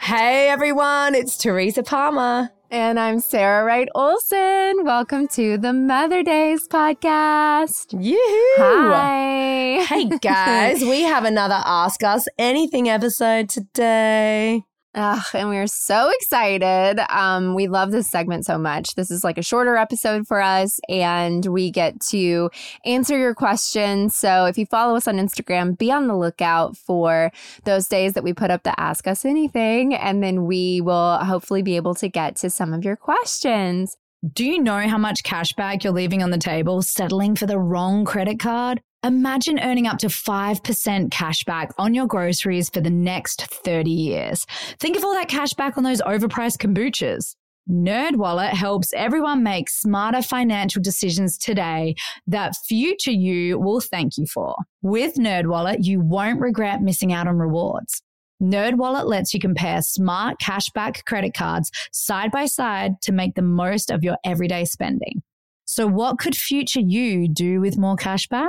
Hey everyone, it's Teresa Palmer. And I'm Sarah Wright Olsen. Welcome to the Mother Daze podcast. Yoo-hoo. Hi. Hey guys, we have another Ask Us Anything episode today. Ugh, and we're so excited. Um, we love this segment so much. This is like a shorter episode for us, and we get to answer your questions. So if you follow us on Instagram, be on the lookout for those days that we put up the Ask Us Anything, and then we will hopefully be able to get to some of your questions. Do you know how much cash back you're leaving on the table settling for the wrong credit card? Imagine earning up to 5% cash back on your groceries for the next 30 years. Think of all that cash back on those overpriced kombuchas. NerdWallet helps everyone make smarter financial decisions today that future you will thank you for. With NerdWallet, you won't regret missing out on rewards. NerdWallet lets you compare smart cashback credit cards side by side to make the most of your everyday spending. So what could future you do with more cashback?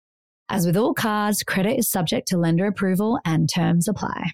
As with all cards, credit is subject to lender approval and terms apply.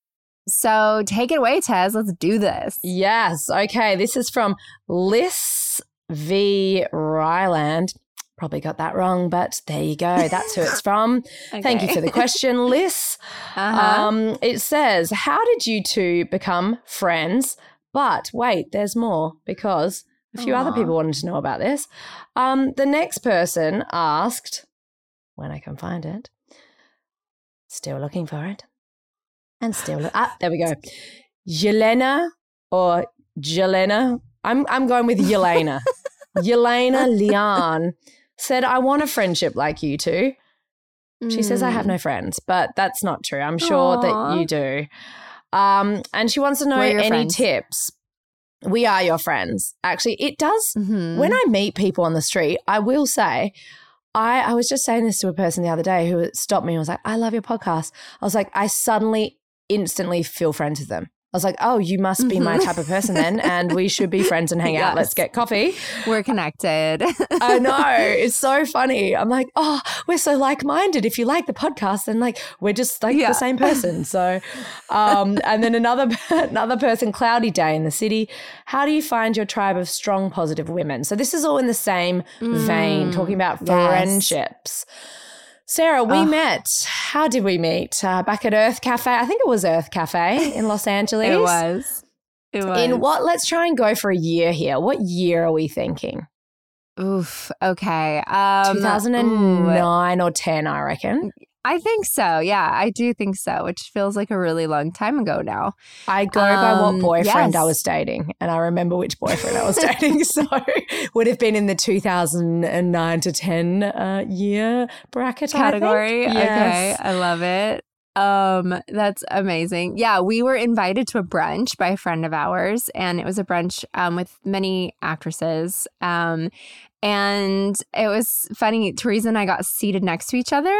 So take it away, Tez. Let's do this. Yes. Okay. This is from Liz v. Ryland. Probably got that wrong, but there you go. That's who it's from. okay. Thank you for the question, Liz. Uh-huh. Um, it says, How did you two become friends? But wait, there's more because a few Aww. other people wanted to know about this. Um, the next person asked, when I can find it, still looking for it. And still, ah, there we go. Yelena or Jelena. I'm I'm going with Yelena. Yelena Lian said, "I want a friendship like you two." She mm. says, "I have no mm. friends," but that's not true. I'm sure Aww. that you do. Um, and she wants to know any friends. tips. We are your friends. Actually, it does. Mm-hmm. When I meet people on the street, I will say, I, I was just saying this to a person the other day who stopped me and was like, I love your podcast. I was like, I suddenly instantly feel friends with them. I was like, oh, you must be my type of person then, and we should be friends and hang yes. out. Let's get coffee. We're connected. I know. It's so funny. I'm like, oh, we're so like minded. If you like the podcast, then like we're just like yeah. the same person. So, um, and then another another person, cloudy day in the city. How do you find your tribe of strong, positive women? So this is all in the same mm. vein, talking about friendships. Sarah, we met. How did we meet? Uh, back at Earth Cafe. I think it was Earth Cafe in Los Angeles. it was. It was. In what? Let's try and go for a year here. What year are we thinking? Oof. Okay. Um, 2009 ooh. or 10, I reckon. I think so. Yeah, I do think so, which feels like a really long time ago now. I go um, by what um, boyfriend yes. I was dating, and I remember which boyfriend I was dating. So would have been in the 2009 to 10 uh, year bracket category. I yes. Okay, I love it. Um, that's amazing. Yeah, we were invited to a brunch by a friend of ours, and it was a brunch um, with many actresses. Um, and it was funny. Teresa and I got seated next to each other,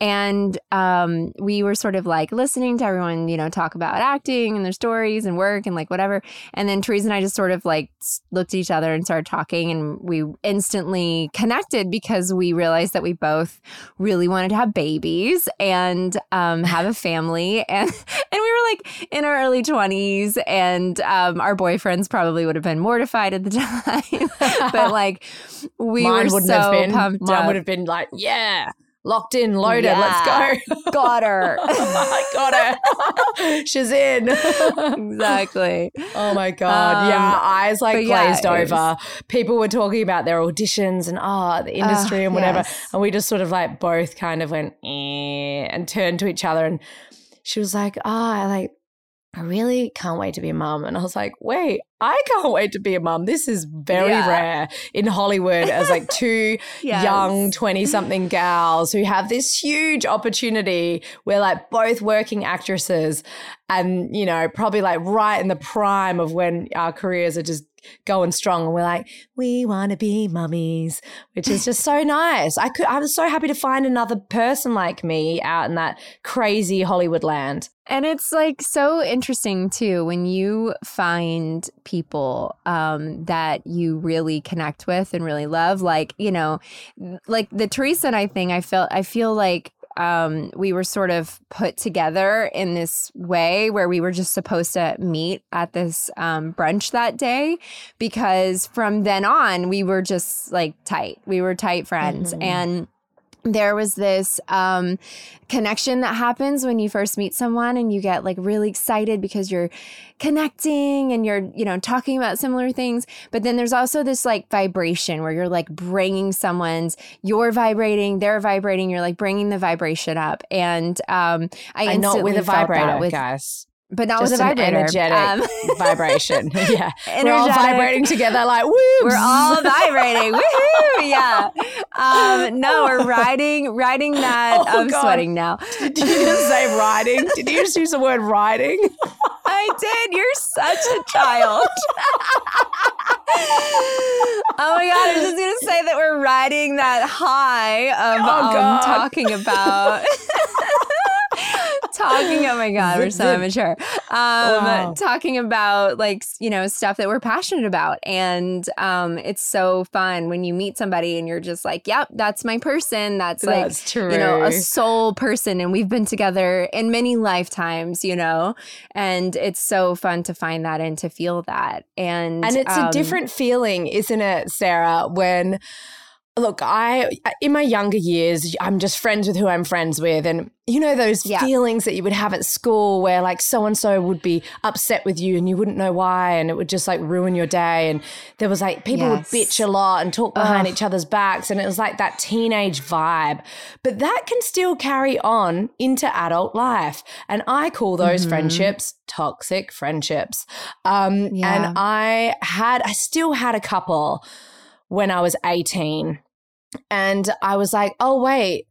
and um, we were sort of like listening to everyone, you know, talk about acting and their stories and work and like whatever. And then Teresa and I just sort of like looked at each other and started talking, and we instantly connected because we realized that we both really wanted to have babies and um, have a family, and and we were like in our early twenties, and um, our boyfriends probably would have been mortified at the time, but like we Mine were wouldn't so have been. pumped Mine up. would have been like, yeah. locked in, loaded. Yeah. Let's go. Got her. I got her. She's in. exactly. Oh my God. Um, yeah. Eyes like glazed yeah, over. Was... People were talking about their auditions and oh, the industry uh, and whatever. Yes. And we just sort of like both kind of went eh, and turned to each other. And she was like, oh, like, I really can't wait to be a mum. And I was like, wait, I can't wait to be a mum. This is very yeah. rare in Hollywood as like two yes. young 20 something gals who have this huge opportunity. We're like both working actresses and, you know, probably like right in the prime of when our careers are just going strong and we're like we want to be mummies which is just so nice. I could i was so happy to find another person like me out in that crazy hollywood land. And it's like so interesting too when you find people um, that you really connect with and really love like you know like the teresa and i thing i felt i feel like um, we were sort of put together in this way where we were just supposed to meet at this um, brunch that day because from then on we were just like tight. We were tight friends mm-hmm. and there was this um, connection that happens when you first meet someone and you get like really excited because you're connecting and you're you know talking about similar things. But then there's also this like vibration where you're like bringing someone's you're vibrating they're vibrating you're like bringing the vibration up. And um i and not with a vibrator with, guys but not Just with a vibrator. energetic um, vibration. Yeah. We're all vibrating together like woo. We're all vibrating. Woohoo. Yeah. Um, no, we're riding riding that. Oh, I'm God. sweating now. Did you just say riding? Did you just use the word riding? I did. You're such a child. oh my god, I was just gonna say that we're riding that high of oh um, talking about talking oh my god we're so immature um wow. talking about like you know stuff that we're passionate about and um it's so fun when you meet somebody and you're just like yep that's my person that's, that's like true. you know a soul person and we've been together in many lifetimes you know and it's so fun to find that and to feel that and and it's um, a different feeling isn't it sarah when look, I in my younger years, I'm just friends with who I'm friends with, and you know those yeah. feelings that you would have at school where like so and so would be upset with you and you wouldn't know why, and it would just like ruin your day. And there was like people yes. would bitch a lot and talk behind Ugh. each other's backs, and it was like that teenage vibe. But that can still carry on into adult life, and I call those mm-hmm. friendships toxic friendships. Um, yeah. And I had, I still had a couple when I was 18. And I was like, oh, wait,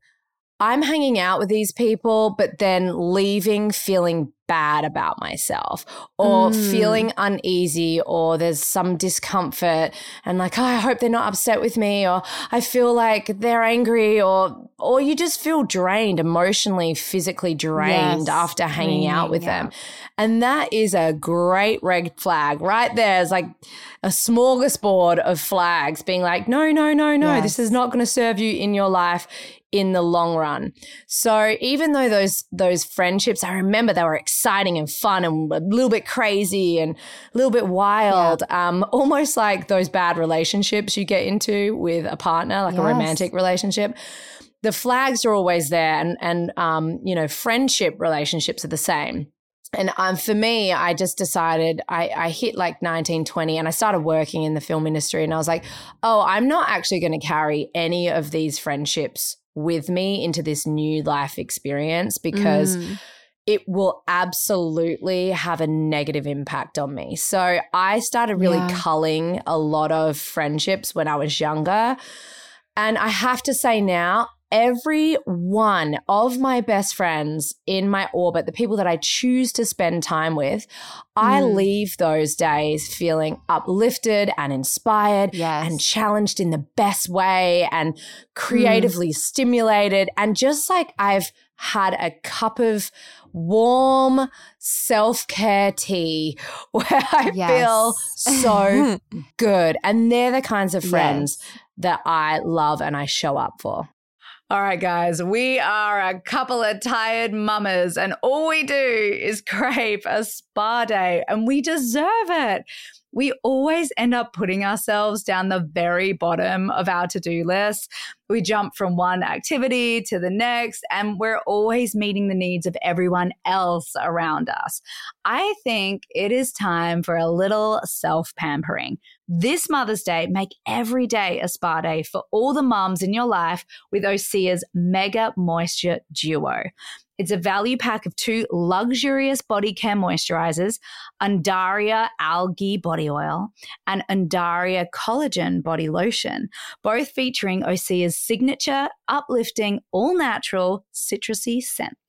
I'm hanging out with these people, but then leaving feeling bad about myself or mm. feeling uneasy or there's some discomfort and like oh, I hope they're not upset with me or I feel like they're angry or or you just feel drained emotionally physically drained yes. after hanging out with yeah. them and that is a great red flag right there is like a smorgasbord of flags being like no no no no yes. this is not going to serve you in your life in the long run. So even though those those friendships, I remember they were exciting and fun and a little bit crazy and a little bit wild, yeah. um, almost like those bad relationships you get into with a partner, like yes. a romantic relationship. The flags are always there, and and um, you know, friendship relationships are the same and um, for me, I just decided I, I hit like 19, 20 and I started working in the film industry. And I was like, oh, I'm not actually going to carry any of these friendships with me into this new life experience because mm. it will absolutely have a negative impact on me. So I started really yeah. culling a lot of friendships when I was younger. And I have to say now, every one of my best friends in my orbit, the people that I choose to spend time with, mm. I leave those days feeling uplifted and inspired yes. and challenged in the best way and creatively mm. stimulated. And just like I've had a cup of warm self care tea where I yes. feel so good. And they're the kinds of friends yes. that I love and I show up for. All right, guys, we are a couple of tired mamas, and all we do is crave a spa day, and we deserve it. we always end up putting ourselves down the very bottom of our to do list. We jump from one activity to the next, and we're always meeting the needs of everyone else around us. I think it is time for a little self pampering. This Mother's Day, make every day a spa day for all the mums in your life with Osea's Mega Moisture Duo. It's a value pack of two luxurious body care moisturizers, Undaria Algae Body Oil and Undaria Collagen Body Lotion, both featuring Osea's signature, uplifting, all natural, citrusy scent.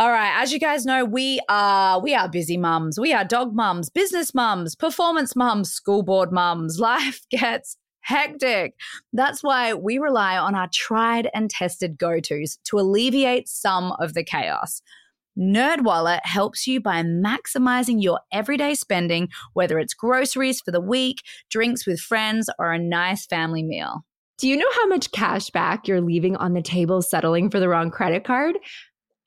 All right, as you guys know, we are we are busy mums. We are dog mums, business mums, performance mums, school board mums. Life gets hectic. That's why we rely on our tried and tested go-tos to alleviate some of the chaos. NerdWallet helps you by maximizing your everyday spending, whether it's groceries for the week, drinks with friends, or a nice family meal. Do you know how much cash back you're leaving on the table settling for the wrong credit card?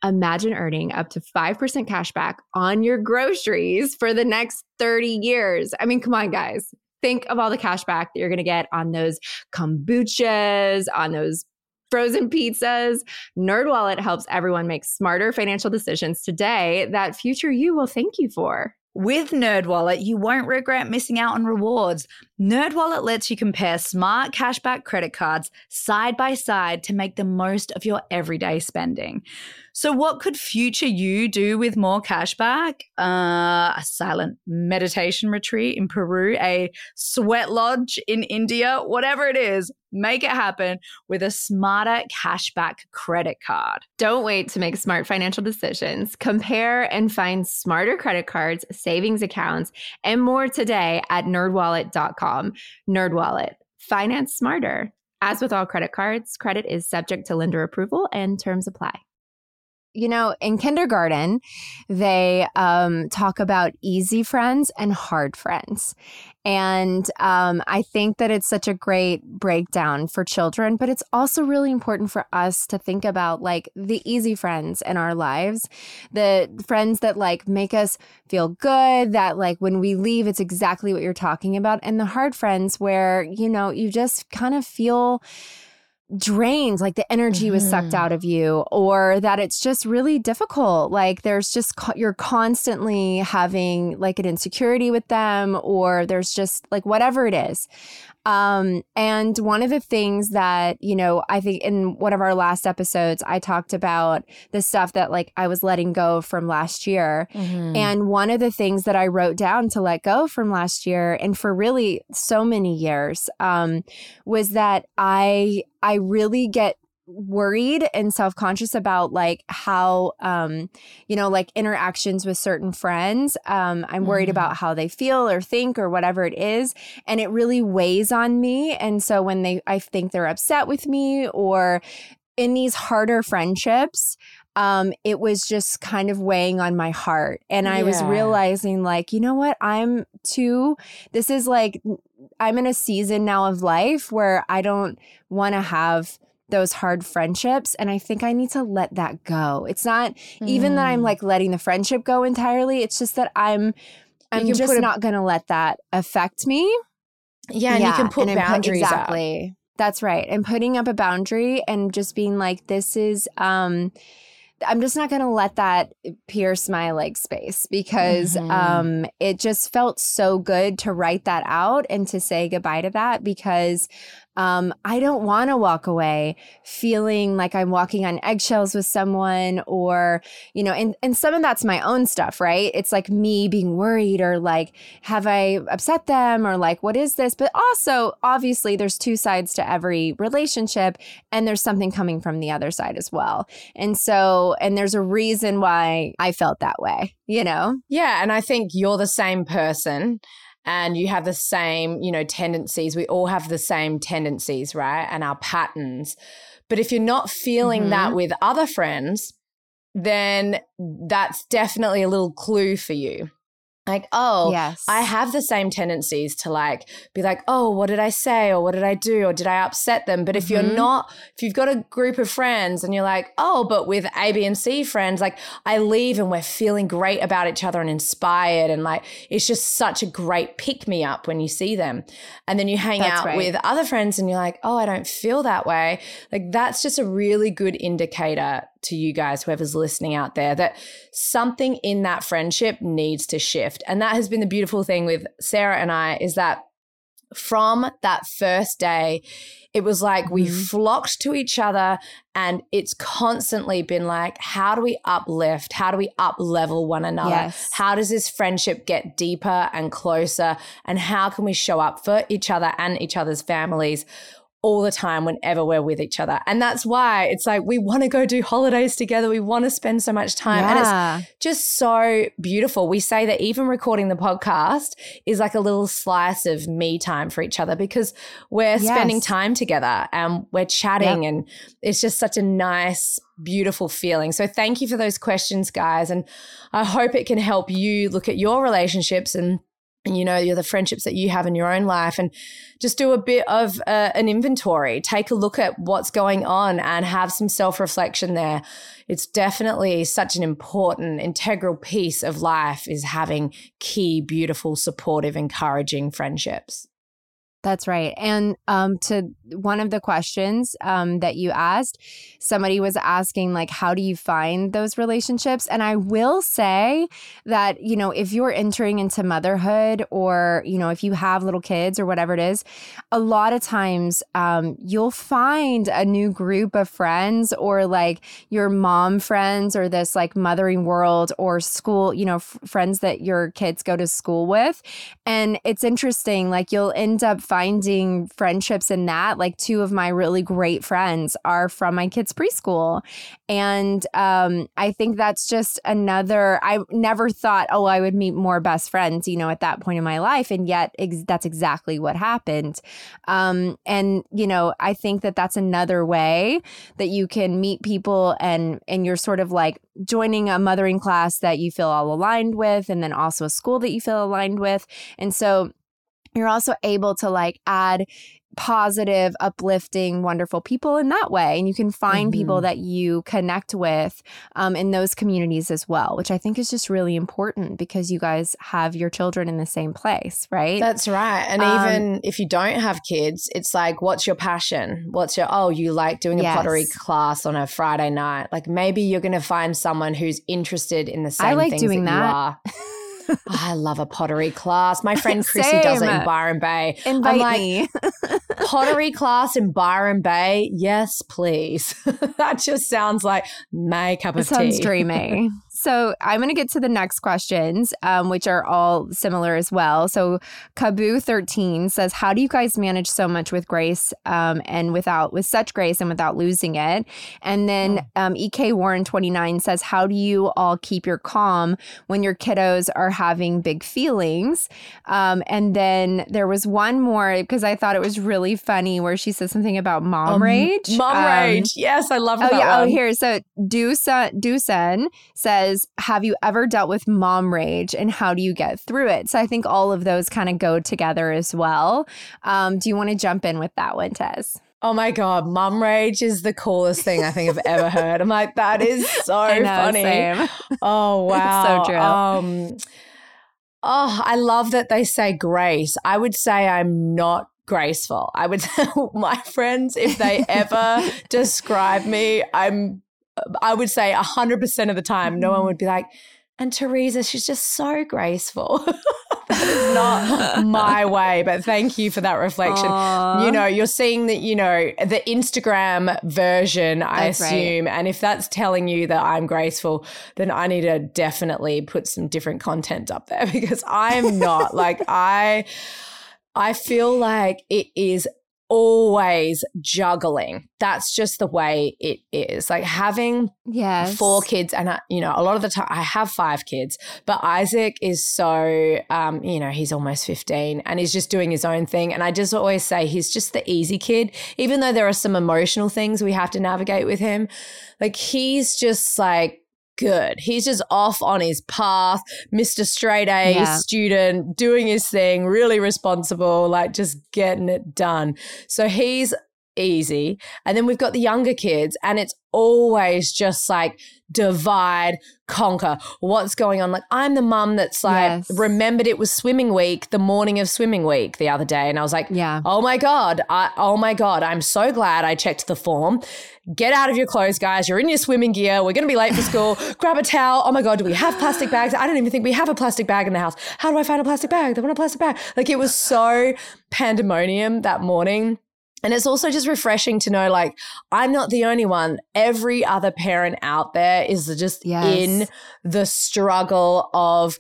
Imagine earning up to 5% cash back on your groceries for the next 30 years. I mean, come on, guys. Think of all the cash back that you're going to get on those kombuchas, on those frozen pizzas. NerdWallet helps everyone make smarter financial decisions today that future you will thank you for. With NerdWallet, you won't regret missing out on rewards. NerdWallet lets you compare smart cashback credit cards side by side to make the most of your everyday spending. So, what could future you do with more cashback? Uh, a silent meditation retreat in Peru, a sweat lodge in India, whatever it is, make it happen with a smarter cashback credit card. Don't wait to make smart financial decisions. Compare and find smarter credit cards, savings accounts, and more today at nerdwallet.com. Nerdwallet, finance smarter. As with all credit cards, credit is subject to lender approval and terms apply you know, in kindergarten, they um, talk about easy friends and hard friends. And um, I think that it's such a great breakdown for children, but it's also really important for us to think about like the easy friends in our lives, the friends that like make us feel good, that like when we leave, it's exactly what you're talking about, and the hard friends where, you know, you just kind of feel drained, like the energy mm-hmm. was sucked mm-hmm. out of you, or that it's just really difficult. Like there's just, co- you're constantly having like an insecurity with them, or there's just like whatever it is. Um, and one of the things that, you know, I think in one of our last episodes, I talked about the stuff that like I was letting go from last year. Mm-hmm. And one of the things that I wrote down to let go from last year and for really so many years um, was that I I really get worried and self-conscious about like how um you know like interactions with certain friends um i'm worried mm. about how they feel or think or whatever it is and it really weighs on me and so when they i think they're upset with me or in these harder friendships um it was just kind of weighing on my heart and i yeah. was realizing like you know what i'm too this is like i'm in a season now of life where i don't want to have those hard friendships and i think i need to let that go it's not mm. even that i'm mm. like letting the friendship go entirely it's just that i'm i'm just not going to let that affect me Yeah, and yeah, you can put boundaries put, exactly. Up. That's right. And putting up a boundary and just being like, this is um I'm just not going to let that pierce my leg space because mm-hmm. um, it just felt so good to write that out and to say goodbye to that because um, I don't want to walk away feeling like I'm walking on eggshells with someone or, you know, and, and some of that's my own stuff, right? It's like me being worried or like, have I upset them or like, what is this? But also, obviously, there's two sides to every relationship and there's something coming from the other side as well. And so, and there's a reason why I felt that way, you know? Yeah. And I think you're the same person and you have the same, you know, tendencies. We all have the same tendencies, right? And our patterns. But if you're not feeling mm-hmm. that with other friends, then that's definitely a little clue for you like oh yes i have the same tendencies to like be like oh what did i say or what did i do or did i upset them but if mm-hmm. you're not if you've got a group of friends and you're like oh but with a b and c friends like i leave and we're feeling great about each other and inspired and like it's just such a great pick me up when you see them and then you hang that's out right. with other friends and you're like oh i don't feel that way like that's just a really good indicator to you guys, whoever's listening out there, that something in that friendship needs to shift. And that has been the beautiful thing with Sarah and I is that from that first day, it was like we mm-hmm. flocked to each other and it's constantly been like how do we uplift how do we up level one another yes. how does this friendship get deeper and closer and how can we show up for each other and each other's families all the time whenever we're with each other. And that's why it's like we want to go do holidays together. We want to spend so much time. Yeah. And it's just so beautiful. We say that even recording the podcast is like a little slice of me time for each other because we're yes. spending time together and we're chatting. Yep. And it's just such a nice, beautiful feeling. So thank you for those questions, guys. And I hope it can help you look at your relationships and and you know you're the friendships that you have in your own life and just do a bit of uh, an inventory. Take a look at what's going on and have some self-reflection there. It's definitely such an important integral piece of life is having key beautiful supportive encouraging friendships that's right. And um, to one of the questions um, that you asked, somebody was asking, like, how do you find those relationships? And I will say that, you know, if you're entering into motherhood or, you know, if you have little kids or whatever it is, a lot of times um, you'll find a new group of friends or like your mom friends or this like mothering world or school, you know, f- friends that your kids go to school with. And it's interesting, like, you'll end up finding friendships in that. Like two of my really great friends are from my kids' preschool. And um, I think that's just another, I never thought, oh, I would meet more best friends, you know, at that point in my life. And yet ex- that's exactly what happened. Um, and, you know, I think that that's another way that you can meet people and, and you're sort of like joining a mothering class that you feel all aligned with, and then also a school that you feel aligned with. And so, you're also able to like add positive, uplifting, wonderful people in that way. And you can find mm-hmm. people that you connect with um, in those communities as well, which I think is just really important because you guys have your children in the same place, right? That's right. And um, even if you don't have kids, it's like, what's your passion? What's your, oh, you like doing a yes. pottery class on a Friday night. Like maybe you're going to find someone who's interested in the same I like doing that. that. I love a pottery class. My friend Chrissy does it in Byron Bay. Invite I'm like, me. pottery class in Byron Bay? Yes, please. that just sounds like my cup of it tea. Sounds dreamy. So I'm going to get to the next questions, um, which are all similar as well. So Kabu13 says, "How do you guys manage so much with grace um, and without with such grace and without losing it?" And then um, Ek Warren 29 says, "How do you all keep your calm when your kiddos are having big feelings?" Um, and then there was one more because I thought it was really funny where she said something about mom um, rage. Mom um, rage, yes, I love. Oh yeah, oh, one. oh here. So Dusa Dusen says Have you ever dealt with mom rage and how do you get through it? So I think all of those kind of go together as well. Um, do you want to jump in with that one, Tez? Oh my God, mom rage is the coolest thing I think I've ever heard. I'm like, that is so know, funny. Same. Oh, wow. so true. Um, Oh, I love that they say grace. I would say I'm not graceful. I would tell my friends if they ever describe me, I'm I would say 100% of the time no one mm. would be like and Teresa, she's just so graceful. that is not my way, but thank you for that reflection. Aww. You know, you're seeing that, you know, the Instagram version, I assume. Right. And if that's telling you that I'm graceful, then I need to definitely put some different content up there because I'm not. like I I feel like it is always juggling. That's just the way it is. Like having yes. four kids, and I, you know, a lot of the time I have five kids, but Isaac is so, um, you know, he's almost 15 and he's just doing his own thing. And I just always say he's just the easy kid, even though there are some emotional things we have to navigate with him. Like he's just like, good. He's just off on his path, Mr. Straight A yeah. student, doing his thing, really responsible, like just getting it done. So he's easy. And then we've got the younger kids, and it's always just like divide, conquer. What's going on? Like, I'm the mum that's like, yes. remembered it was swimming week the morning of swimming week the other day. And I was like, yeah. oh my God. I, oh my God. I'm so glad I checked the form. Get out of your clothes, guys. You're in your swimming gear. We're going to be late for school. Grab a towel. Oh my God. Do we have plastic bags? I don't even think we have a plastic bag in the house. How do I find a plastic bag? They want a plastic bag. Like, it was so pandemonium that morning. And it's also just refreshing to know like I'm not the only one. Every other parent out there is just yes. in the struggle of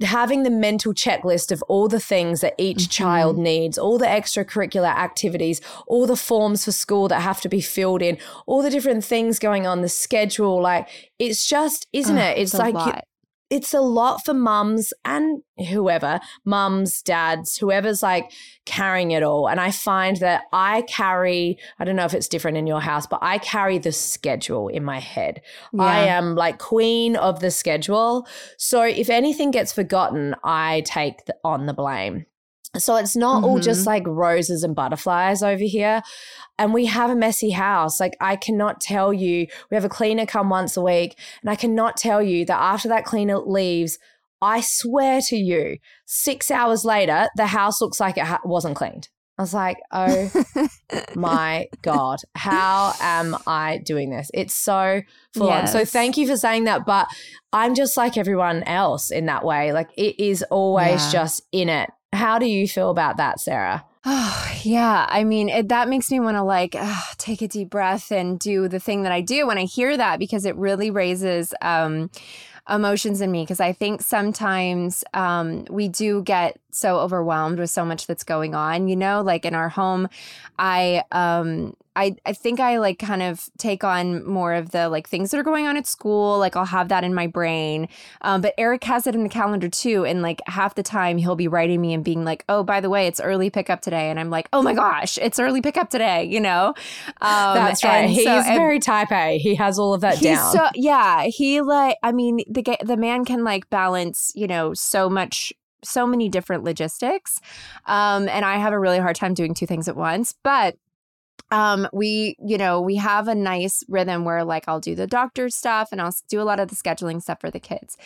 having the mental checklist of all the things that each mm-hmm. child needs, all the extracurricular activities, all the forms for school that have to be filled in, all the different things going on, the schedule. Like it's just, isn't it? It's like it's a lot for mums and whoever, mums, dads, whoever's like carrying it all. And I find that I carry, I don't know if it's different in your house, but I carry the schedule in my head. Yeah. I am like queen of the schedule. So if anything gets forgotten, I take the, on the blame. So it's not mm-hmm. all just mm-hmm. like roses and butterflies over here. And we have a messy house. Like, I cannot tell you, we have a cleaner come once a week, and I cannot tell you that after that cleaner leaves, I swear to you, six hours later, the house looks like it ha- wasn't cleaned. I was like, oh my God, how am I doing this? It's so full yes. on. So thank you for saying that. But I'm just like everyone else in that way. Like it is always yeah. just in it. How do you feel about that, Sarah? Oh, yeah. I mean, it, that makes me want to like uh, take a deep breath and do the thing that I do when I hear that because it really raises um, emotions in me. Because I think sometimes um, we do get so overwhelmed with so much that's going on, you know, like in our home, I um I, I think I like kind of take on more of the like things that are going on at school. Like I'll have that in my brain. Um, but Eric has it in the calendar too. And like half the time he'll be writing me and being like, oh, by the way, it's early pickup today. And I'm like, oh my gosh, it's early pickup today, you know? Um, That's right. He's so, very type A. He has all of that down. So, yeah. He like, I mean, the, the man can like balance, you know, so much so many different logistics. Um, and I have a really hard time doing two things at once. But um, we, you know, we have a nice rhythm where like I'll do the doctor stuff and I'll do a lot of the scheduling stuff for the kids.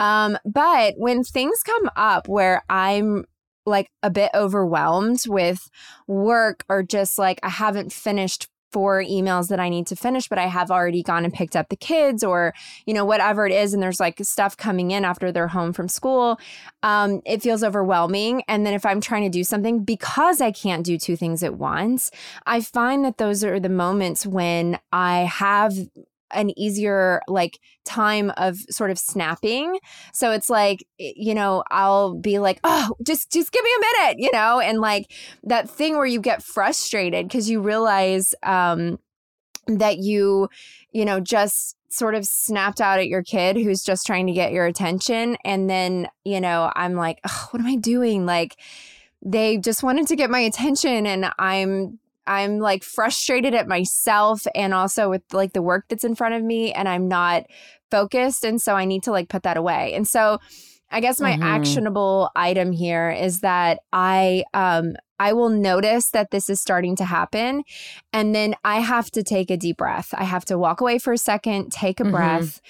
Um, but when things come up where I'm like a bit overwhelmed with work or just like I haven't finished four emails that I need to finish, but I have already gone and picked up the kids or, you know, whatever it is. And there's like stuff coming in after they're home from school. Um, it feels overwhelming. And then if I'm trying to do something because I can't do two things at once, I find that those are the moments when I have an easier like time of sort of snapping. So it's like you know i'll be like oh just just give me a minute you know? And like that thing where you get frustrated because you realize um that you you know just sort of snapped out at your kid who's just trying to get your attention. And then you know i'm like oh, what am i doing? Like they just wanted to get my attention and i'm I'm like frustrated at myself and also with like the work that's in front of me and I'm not focused and so I need to like put that away. And so I guess my mm-hmm. actionable item here is that I um I will notice that this is starting to happen and then I have to take a deep breath. I have to walk away for a second, take a mm-hmm. breath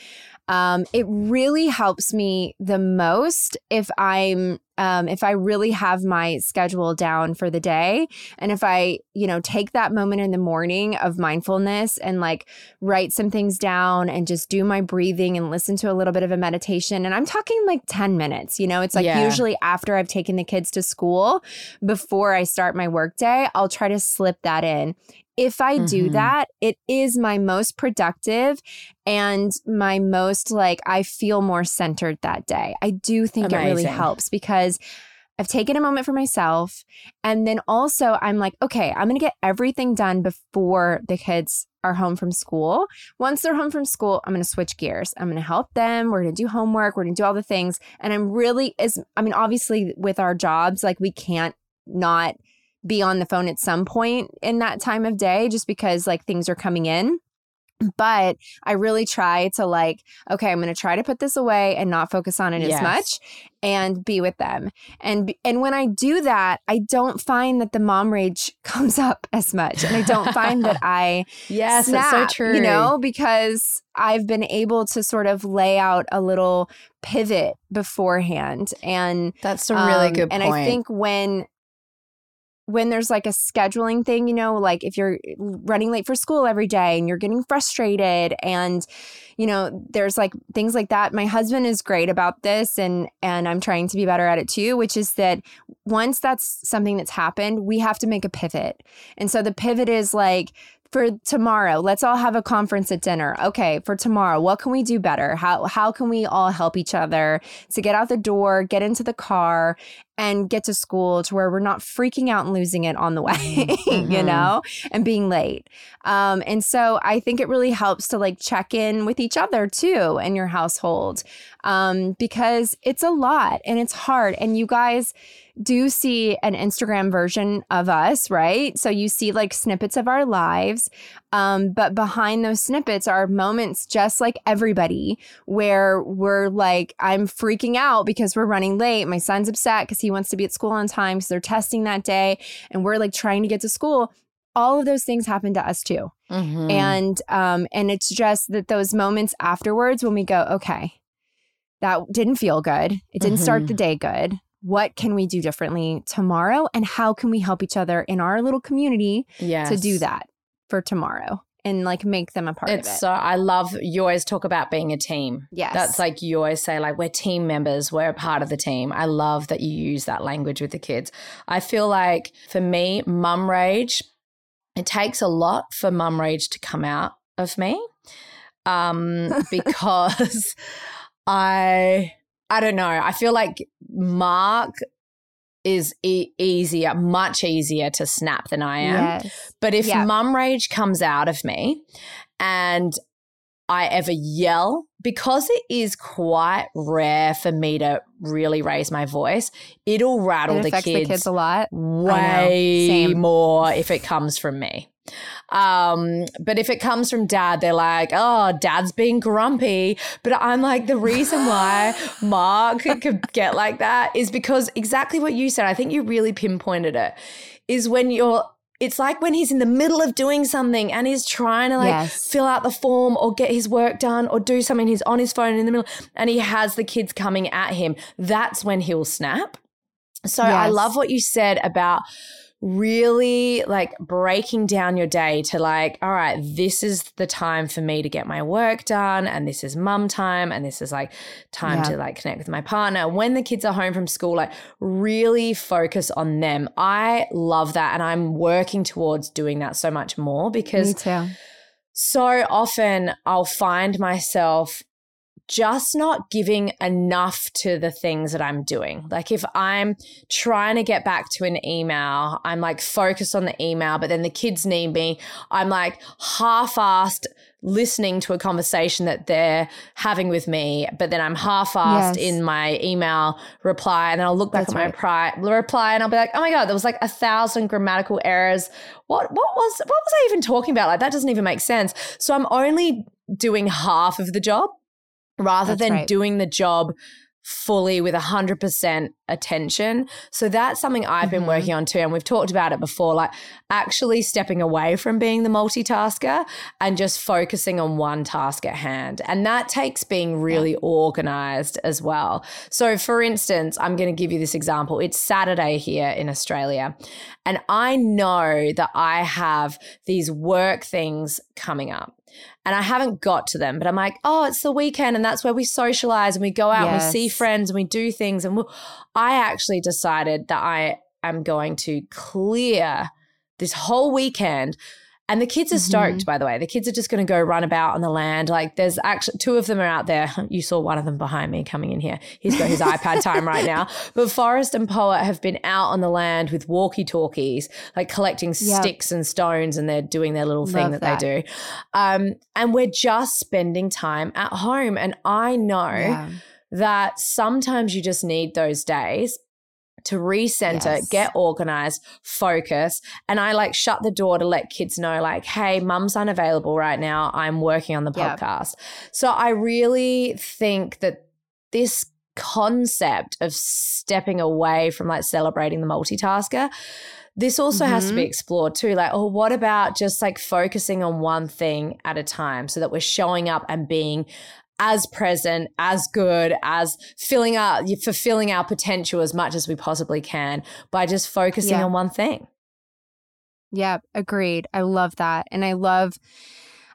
Um, it really helps me the most if I'm um, if I really have my schedule down for the day, and if I you know take that moment in the morning of mindfulness and like write some things down and just do my breathing and listen to a little bit of a meditation, and I'm talking like ten minutes. You know, it's like Yeah. usually after I've taken the kids to school, before I start my workday, I'll try to slip that in. If I do Mhm. that, it is my most productive and my most like I feel more centered that day. I do think it really helps because I've taken a moment for myself. And then also, I'm like, okay, I'm going to get everything done before the kids are home from school. Once they're home from school, I'm going to switch gears. I'm going to help them. We're going to do homework. We're going to do all the things. And I'm really, is I mean, obviously, with our jobs, like we can't not be on the phone at some point in that time of day just because like things are coming in. But I really try to like, okay, I'm going to try to put this away and not focus on it Yes. as much and be with them. And and when I do that, I don't find that the mom rage comes up as much. And I don't find that I Yes, snap, it's so true. You know, because I've been able to sort of lay out a little pivot beforehand. And that's a really um, good And. I think when when there's like a scheduling thing, you know, like if you're running late for school every day and you're getting frustrated and you know, there's like things like that. My husband is great about this and and I'm trying to be better at it too, which is that once that's something that's happened, we have to make a pivot. And so the pivot is like for tomorrow, let's all have a conference at dinner. Okay, for tomorrow, what can we do better? How how can we all help each other to get out the door, get into the car, and get to school to where we're not freaking out and losing it on the way, you Mhm. know, and being late. Um, and so I think it really helps to like check in with each other too in your household um, because it's a lot and it's hard. And you guys do see an Instagram version of us, right? So you see like snippets of our lives. Um, but behind those snippets are moments just like everybody where we're like, I'm freaking out because we're running late. My son's upset because he wants to be at school on time because they're testing that day. And we're like trying to get to school. All of those things happen to us too. Mhm. And um, and it's just that those moments afterwards when we go, okay, that didn't feel good. It didn't start Mhm. the day good. What can we do differently tomorrow? And how can we help each other in our little community yes. to do that for tomorrow and like make them a part It's of it? so I love you always talk about being a team. yes. That's like you always say, like, we're team members, we're a part of the team. I love that you use that language with the kids. I feel like for me, mum rage, it takes a lot for mum rage to come out of me. Um, because I I don't know. I feel like Mark is e- easier, much easier to snap than I am. Yes. But if Yeah. mum rage comes out of me and I ever yell, because it is quite rare for me to really raise my voice, it'll rattle It the kids, the kids a lot. way more if it comes from me. Um, but if it comes from dad, they're like, oh, dad's being grumpy. But I'm like, the reason why Mark could get like that is because exactly what you said. I think you really pinpointed it. Is when you're it's like when he's in the middle of doing something and he's trying to like Yes. fill out the form or get his work done or do something. He's on his phone in the middle and he has the kids coming at him. That's when he'll snap. So I love what you said about really like breaking down your day to like, all right, this is the time for me to get my work done, and this is mum time, and this is like time Yeah. to like connect with my partner. When the kids are home from school, like really focus on them. I love that, and I'm working towards doing that so much more because so often I'll find myself just not giving enough to the things that I'm doing. Like if I'm trying to get back to an email, I'm like focused on the email, but then the kids need me. I'm like half-assed listening to a conversation that they're having with me, but then I'm half-assed Yes. in my email reply, and then I'll look back That's at my right. pri- reply and I'll be like, "Oh my god, there was like a thousand grammatical errors. What what was what was I even talking about? Like that doesn't even make sense." So I'm only doing half of the job rather That's than right. doing the job fully with 100% attention. So that's something I've been mm-hmm. working on too. And we've talked about it before, like actually stepping away from being the multitasker and just focusing on one task at hand. And that takes being really yeah. organized as well. So, for instance, I'm going to give you this example. It's Saturday here in Australia. And I know that I have these work things coming up and I haven't got to them, but I'm like, oh, it's the weekend, and that's where we socialize and we go out yes. and we see friends and we do things. And we'll, I actually decided that I am going to clear this whole weekend and the kids are stoked, mm-hmm. by the way. The kids are just going to go run about on the land. Like there's actually two of them are out there. You saw one of them behind me coming in here. He's got his iPad time right now. But Forrest and Poet have been out on the land with walkie talkies, like collecting yep. sticks and stones, and they're doing their little thing that, that, they do. Um, and we're just spending time at home. And I know. Yeah that sometimes you just need those days to recenter, yes. get organized, focus. And I like shut the door to let kids know, like, hey, mum's unavailable right now. I'm working on the podcast. So I really think that this concept of stepping away from like celebrating the multitasker this also mm-hmm. has to be mm-hmm. explored too like oh what about just like focusing on one thing at a time so that we're showing up and being as present, as good, as filling our fulfilling our potential as much as we possibly can by just focusing yeah. on one thing. Yeah, agreed. I love that. And I love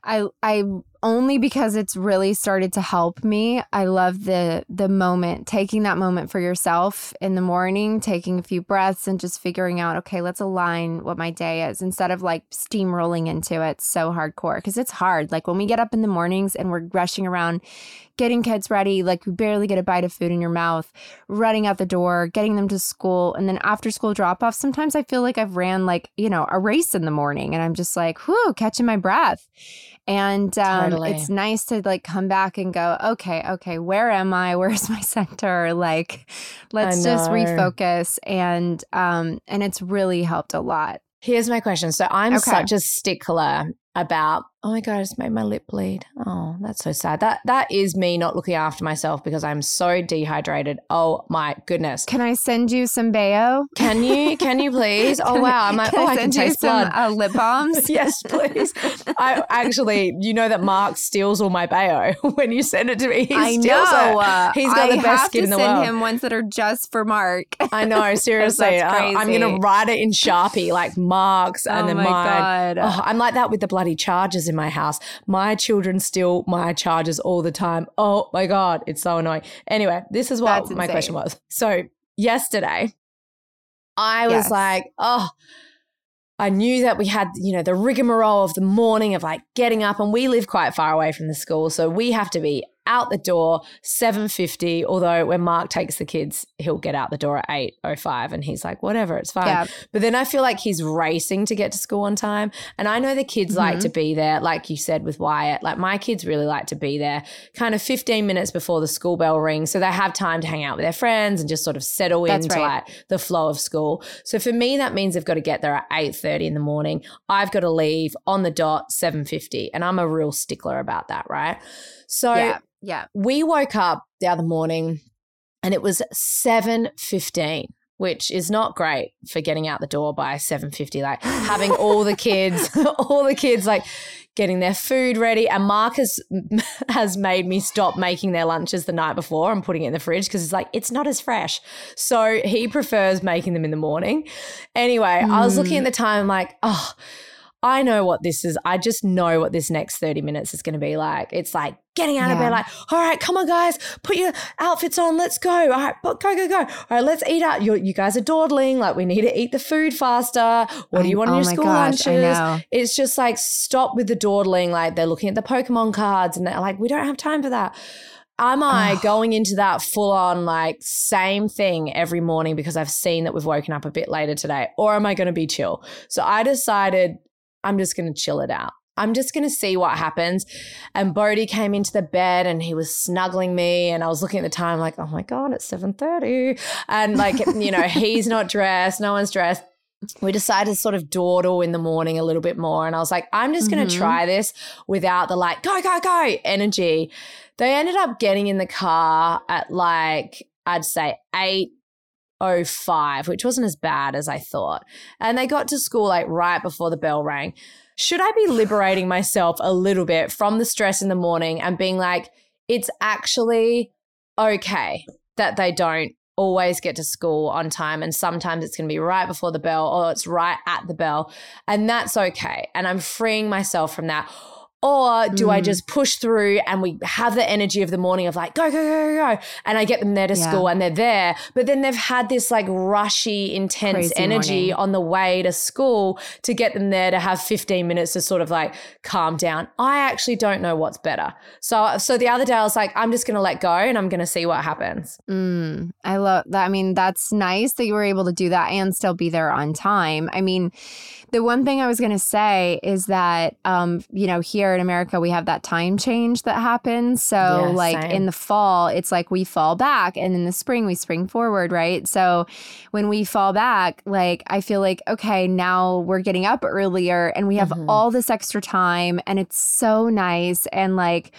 I I only because it's really started to help me. I love the the moment, taking that moment for yourself in the morning, taking a few breaths and just figuring out, okay, let's align what my day is instead of like steamrolling into it so hardcore because it's hard. Like when we get up in the mornings and we're rushing around getting kids ready, like we barely get a bite of food in your mouth, running out the door, getting them to school, and then after school drop off, sometimes I feel like I've ran like, you know, a race in the morning and I'm just like, whoo, catching my breath. And um, totally. it's nice to like come back and go, okay, okay, where am I? Where's my center? Like, let's just refocus. And um, and it's really helped a lot. Here's my question. So I'm okay. such a stickler about oh my god, I just made my lip bleed. Oh, that's so sad. That that is me not looking after myself because I'm so dehydrated. Oh my goodness. Can I send you some Baeo? Can you? Can you please? Oh wow, I'm like, oh, I, I can taste blood. Some, uh, lip balms. yes, please. I actually, you know that Mark steals all my Baeo when you send it to me. He I know. It. He's got I the best skin in the world. I have to send him ones that are just for Mark. I know. Seriously, I, am gonna write it in Sharpie like Mark's and oh then mine. Oh, I'm like that with the bloody charges in in my house. My children steal my chargers all the time. Oh my God, it's so annoying. Anyway, this is what my question was. So, yesterday, I was yes. like, oh, I knew that we had, you know, the rigmarole of the morning of like getting up and we live quite far away from the school. So we have to be out the door 7.50 although when mark takes the kids he'll get out the door at 8.05 and he's like whatever it's fine yeah. but then i feel like he's racing to get to school on time and i know the kids mm-hmm. like to be there like you said with wyatt like my kids really like to be there kind of 15 minutes before the school bell rings so they have time to hang out with their friends and just sort of settle That's into right. like the flow of school so for me that means they've got to get there at 8.30 in the morning i've got to leave on the dot 7.50 and i'm a real stickler about that right so yeah. Yeah. We woke up the other morning and it was 7:15 which is not great for getting out the door by 7:50 like having all the kids all the kids like getting their food ready and Mark has has made me stop making their lunches the night before and putting it in the fridge because it's like it's not as fresh so he prefers making them in the morning anyway mm. I was looking at hmm. the time like oh I know what this is. I just know what this next 30 minutes is going to be like. It's like getting out yeah. of bed, like, all right, come on, guys, put your outfits on. Let's go. All right, go, go, go. All right, let's eat out. you you guys are dawdling. Like, we need to eat the food faster. What do you want in oh your school gosh, lunches? It's just like, stop with the dawdling. Like, they're looking at the Pokemon cards and they're like, we don't have time for that. Am I going into that full on like same thing every morning because I've seen that we've woken up a bit later today? Or am I going to be chill? So I decided I'm just going to chill it out. I'm just going to see what happens. And Bodhi came into the bed and he was snuggling me and I was looking at the time like, oh my God, it's 7.30. And like, you know, he's not dressed, no one's dressed. we decided to sort of dawdle in the morning a little bit more. And I was like, I'm just going to Mhm. try this without the like, go, go, go energy. They ended up getting in the car at like, I'd say 8.05, which wasn't as bad as I thought. And they got to school like right before the bell rang. Should I be liberating myself a little bit from the stress in the morning and being like, it's actually okay that they don't always get to school on time and sometimes it's going to be right before the bell or it's right at the bell and that's okay and i'm freeing myself from that or do I Mm. just push through and we have the energy of the morning of like, go, go, go, go, go. And I get them there to Yeah. school and they're there. But then they've had this like rushy, intense Crazy energy morning. on the way to school to get them there to have 15 minutes to sort of like calm down. I actually don't know what's better. So, so the other day I was like, I'm just going to let go and I'm going to see what happens. Mm, I love that. I mean, that's nice that you were able to do that and still be there on time. I mean, the one thing I was going to say is that, um, you know, here in America, we have that time change that happens. So, Yeah, like same. in the fall, it's like we fall back, and in the spring, we spring forward, right? So, when we fall back, like I feel like, okay, now we're getting up earlier and we have Mhm. all this extra time, and it's so nice. And like,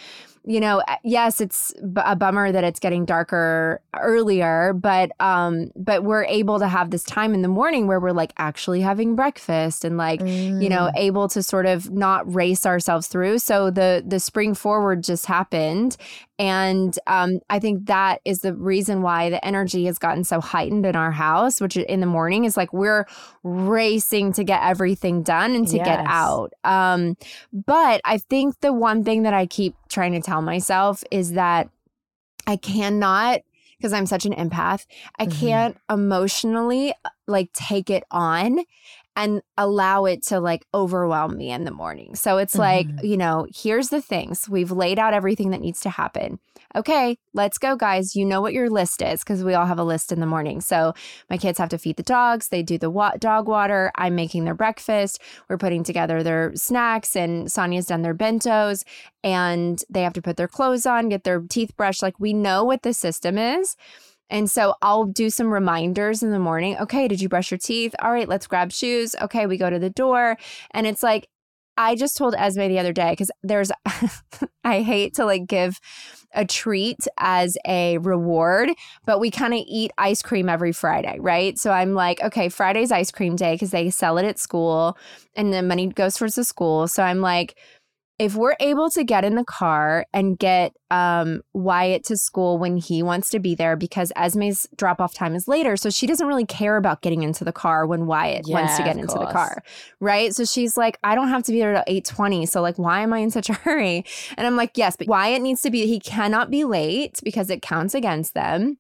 you know, yes, it's b- a bummer that it's getting darker earlier, but um, but we're able to have this time in the morning where we're like actually having breakfast and like you know Mm. able to sort of not race ourselves through. So the the spring forward just happened, and um, I think that is the reason why the energy has gotten so heightened in our house, which in the morning is like we're racing to get everything done and to get out. Um, but I think the one thing that I keep trying to tell myself is that I cannot, because I'm such an empath, I Mhm. can't emotionally like take it on and allow it to like overwhelm me in the morning. So it's like, Mhm. you know, here's the things. We've laid out everything that needs to happen. Okay, let's go, guys. You know what your list is because we all have a list in the morning. So my kids have to feed the dogs. They do the wa- dog water. I'm making their breakfast. We're putting together their snacks, and Sonia's done their bentos. And they have to put their clothes on, get their teeth brushed. Like we know what the system is. And so I'll do some reminders in the morning. Okay, did you brush your teeth? All right, let's grab shoes. Okay, we go to the door. And it's like, I just told Esme the other day because there's, I hate to like give a treat as a reward, but we kind of eat ice cream every Friday, right? So I'm like, okay, Friday's ice cream day because they sell it at school and the money goes towards the school. So I'm like, if we're able to get in the car and get um, Wyatt to school when he wants to be there, because Esme's drop off time is later, so she doesn't really care about getting into the car when Wyatt wants to get into the car, right? So she's like, I don't have to be there till eight twenty, so like, why am I in such a hurry? And I'm like, yes, but Wyatt needs to be. He cannot be late because it counts against them.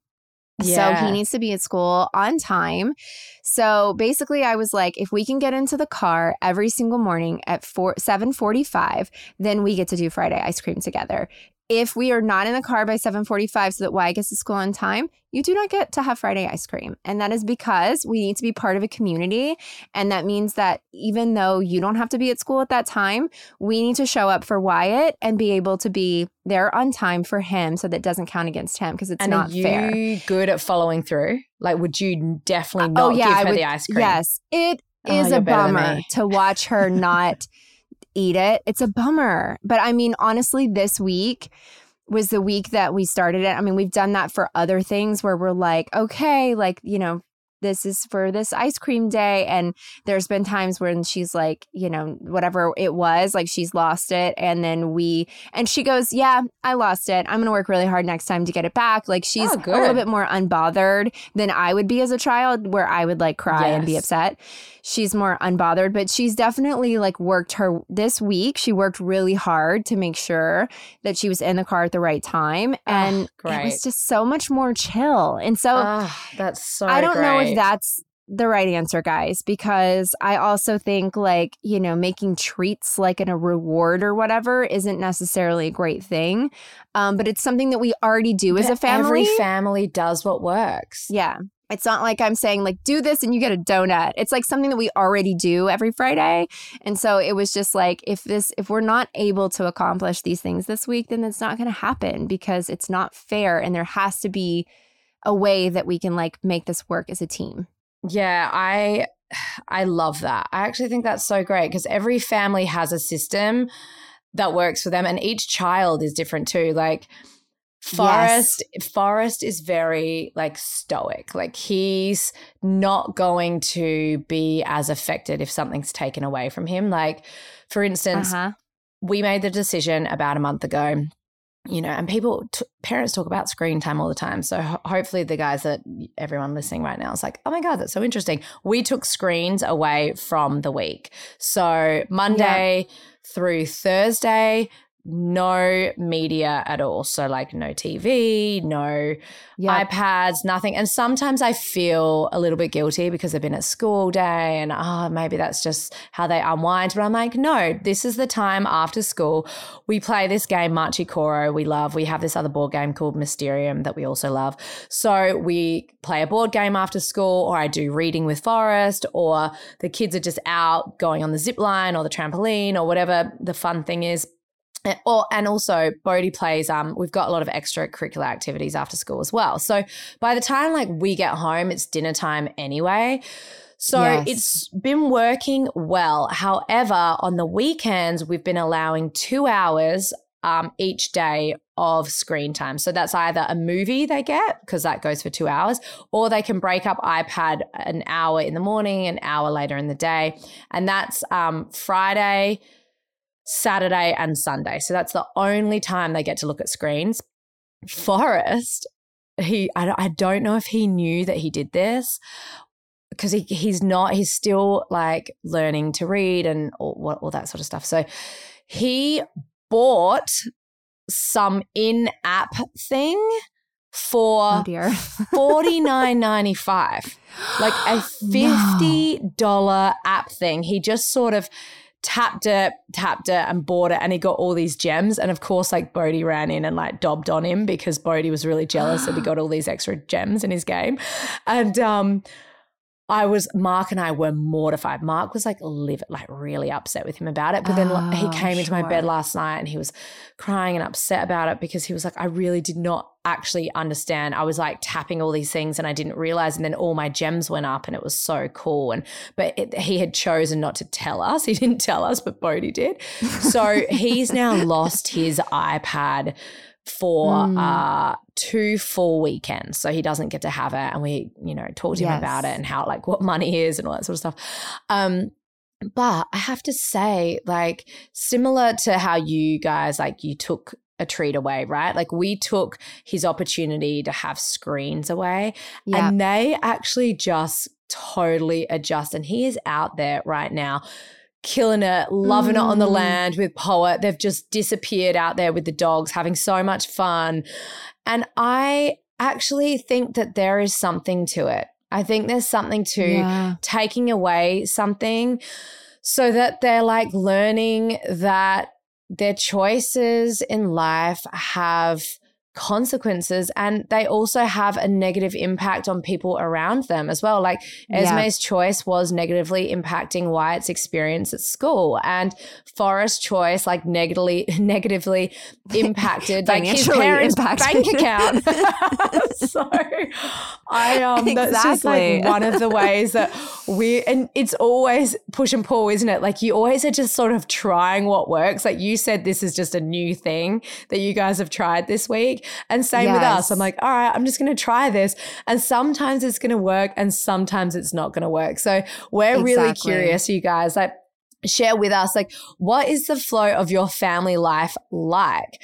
So he needs to be at school on time. So basically I was like if we can get into the car every single morning at 4 7:45, then we get to do Friday ice cream together. If we are not in the car by 7:45 so that Wyatt gets to school on time, you do not get to have Friday ice cream. And that is because we need to be part of a community and that means that even though you don't have to be at school at that time, we need to show up for Wyatt and be able to be there on time for him so that doesn't count against him because it's and not are you fair. good at following through? Like, would you definitely uh, oh, not oh yeah, give I her would, the ice cream? Yes, It oh, is Oh, a bummer to watch her not eat it. It's a bummer. But I mean, honestly, this week was the week that we started it. I mean, we've done that for other things where we're like, okay, like, you know, this is for this ice cream day. And there's been times when she's like, you know, whatever it was, like she's lost it. And then we, and she goes, yeah, I lost it. I'm going to work really hard next time to get it back. Like she's Oh, a little bit more unbothered than I would be as a child, where I would like cry and be upset. She's more unbothered, but she's definitely like worked her this week. She worked really hard to make sure that she was in the car at the right time. And it great. was just so much more chill. And so, that's so I don't know if great. That's the right answer, guys, because I also think like, you know, making treats like in a reward or whatever isn't necessarily a great thing. Um, but it's something that we already do as a family. Every family does what works. yeah. It's not like I'm saying like do this and you get a donut. It's like something that we already do every Friday. And so it was just like if this if we're not able to accomplish these things this week then it's not going to happen because it's not fair and there has to be a way that we can like make this work as a team. Yeah, I I love that. I actually think that's so great because every family has a system that works for them and each child is different too. Like Forrest yes. Forrest is very like stoic. Like he's not going to be as affected if something's taken away from him. Like for instance, uh-huh. we made the decision about a month ago you know, and people, t- parents talk about screen time all the time. So ho- hopefully, the guys that everyone listening right now is like, oh my God, that's so interesting. We took screens away from the week. So Monday yeah. through Thursday, no media at all. So, like, no TV, no yep. iPads, nothing. And sometimes I feel a little bit guilty because they've been at school day and, oh, maybe that's just how they unwind. But I'm like, no, this is the time after school. We play this game, Machi Koro, we love. We have this other board game called Mysterium that we also love. So, we play a board game after school, or I do reading with Forrest, or the kids are just out going on the zip line or the trampoline or whatever the fun thing is and, or, and also Bodhi plays um we've got a lot of extracurricular activities after school as well. So by the time like we get home it's dinner time anyway. So yes. it's been working well. However, on the weekends we've been allowing 2 hours um, each day of screen time. So that's either a movie they get because that goes for 2 hours or they can break up iPad an hour in the morning, an hour later in the day. And that's um, Friday Saturday and Sunday. So that's the only time they get to look at screens. Forrest, he I, I don't know if he knew that he did this because he, he's not he's still like learning to read and all, all that sort of stuff. So he bought some in-app thing for oh forty nine ninety five, like a fifty dollar no. app thing. He just sort of tapped it, tapped it, and bought it, and he got all these gems. And of course, like Bodhi ran in and like dobbed on him because Bodhi was really jealous that he got all these extra gems in his game. And um, I was Mark and I were mortified. Mark was like live like really upset with him about it. But then oh, he came sure. into my bed last night and he was crying and upset about it because he was like, I really did not actually understand. I was like tapping all these things and I didn't realize. And then all my gems went up and it was so cool. And but it, he had chosen not to tell us. He didn't tell us, but Bodhi did. So he's now lost his iPad for mm. uh, two full weekends. So he doesn't get to have it. And we, you know, talked to yes. him about it and how, like, what money is and all that sort of stuff. Um, but I have to say, like, similar to how you guys, like, you took a treat away, right? Like we took his opportunity to have screens away yeah. and they actually just totally adjust. And he is out there right now killing it, loving mm. it on the mm. land with Poet. They've just disappeared out there with the dogs, having so much fun. And I actually think that there is something to it. I think there's something to yeah. taking away something so that they're like learning that their choices in life have consequences and they also have a negative impact on people around them as well. Like esme's yeah. choice was negatively impacting wyatt's experience at school and forrest's choice like negatively negatively impacted like his parents bank account. So i um exactly. that's just like one of the ways that we and it's always push and pull isn't it? Like you always are just sort of trying what works. Like you said this is just a new thing that you guys have tried this week and same yes. with us. I'm like, all right, I'm just going to try this. And sometimes it's going to work and sometimes it's not going to work. So we're exactly. really curious, you guys. Like, share with us like what is the flow of your family life like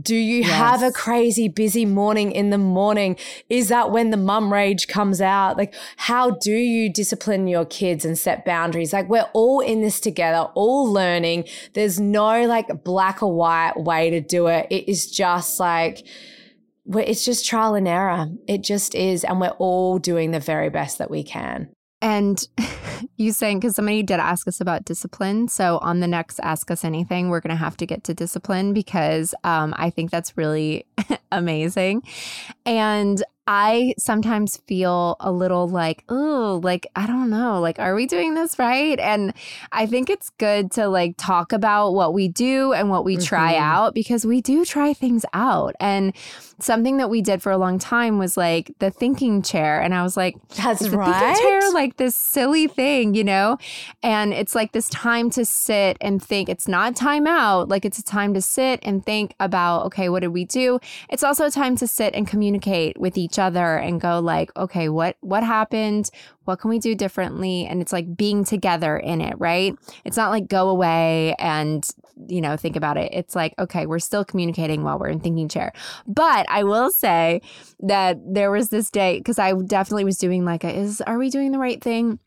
do you yes. have a crazy busy morning in the morning is that when the mum rage comes out like how do you discipline your kids and set boundaries like we're all in this together all learning there's no like black or white way to do it it is just like it's just trial and error. It just is. And we're all doing the very best that we can. And you saying, because somebody did ask us about discipline. So on the next Ask Us Anything, we're going to have to get to discipline because um, I think that's really amazing. And I sometimes feel a little like, oh, like, I don't know, like, are we doing this right? And I think it's good to like talk about what we do and what we mm-hmm. try out because we do try things out. And something that we did for a long time was like the thinking chair. And I was like, that's right. Thinking chair, like this silly thing, you know? And it's like this time to sit and think. It's not time out. Like it's a time to sit and think about, okay, what did we do? It's also a time to sit and communicate with each other and go like, okay, what, what happened? What can we do differently? And it's like being together in it, right? It's not like go away and, you know, think about it. It's like, okay, we're still communicating while we're in thinking chair. But I will say that there was this day, because I definitely was doing like a, is, are we doing the right thing?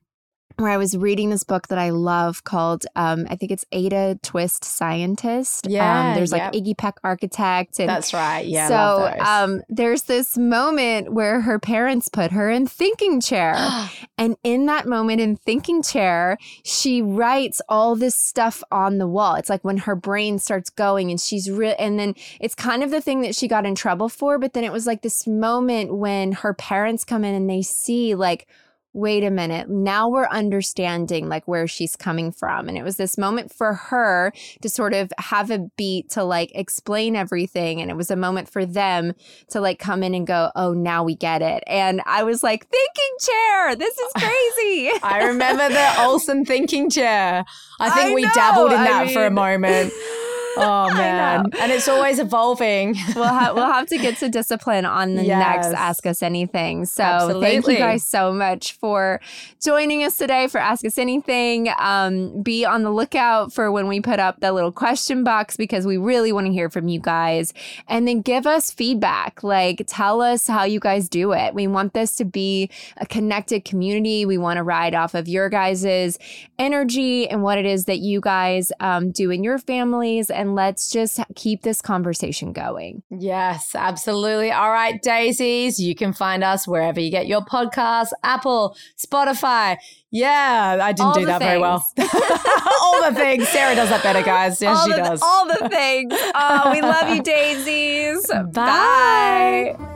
Where I was reading this book that I love called, um, I think it's Ada Twist Scientist. Um, yeah. Um, there's yep. like Iggy Peck Architect. And That's right. Yeah. So um, there's this moment where her parents put her in thinking chair. and in that moment in thinking chair, she writes all this stuff on the wall. It's like when her brain starts going and she's real. And then it's kind of the thing that she got in trouble for. But then it was like this moment when her parents come in and they see like, wait a minute, now we're understanding like where she's coming from. And it was this moment for her to sort of have a beat to like explain everything. And it was a moment for them to like come in and go, oh, now we get it. And I was like, thinking chair, this is crazy. I remember the Olsen thinking chair. I think I we know. dabbled in that I mean, for a moment. Oh man, and it's always evolving. we'll have we'll have to get to discipline on the yes. next Ask Us Anything. So Absolutely. thank you guys so much for joining us today for Ask Us Anything. Um, be on the lookout for when we put up the little question box because we really want to hear from you guys, and then give us feedback. Like tell us how you guys do it. We want this to be a connected community. We want to ride off of your guys's energy and what it is that you guys um, do in your families and let's just keep this conversation going. Yes, absolutely. All right, dazies, you can find us wherever you get your podcasts Apple, Spotify. Yeah, I didn't all do that things. very well. all the things. Sarah does that better, guys. Yes, all she the, does. All the things. Oh, we love you, dazies. Bye. Bye.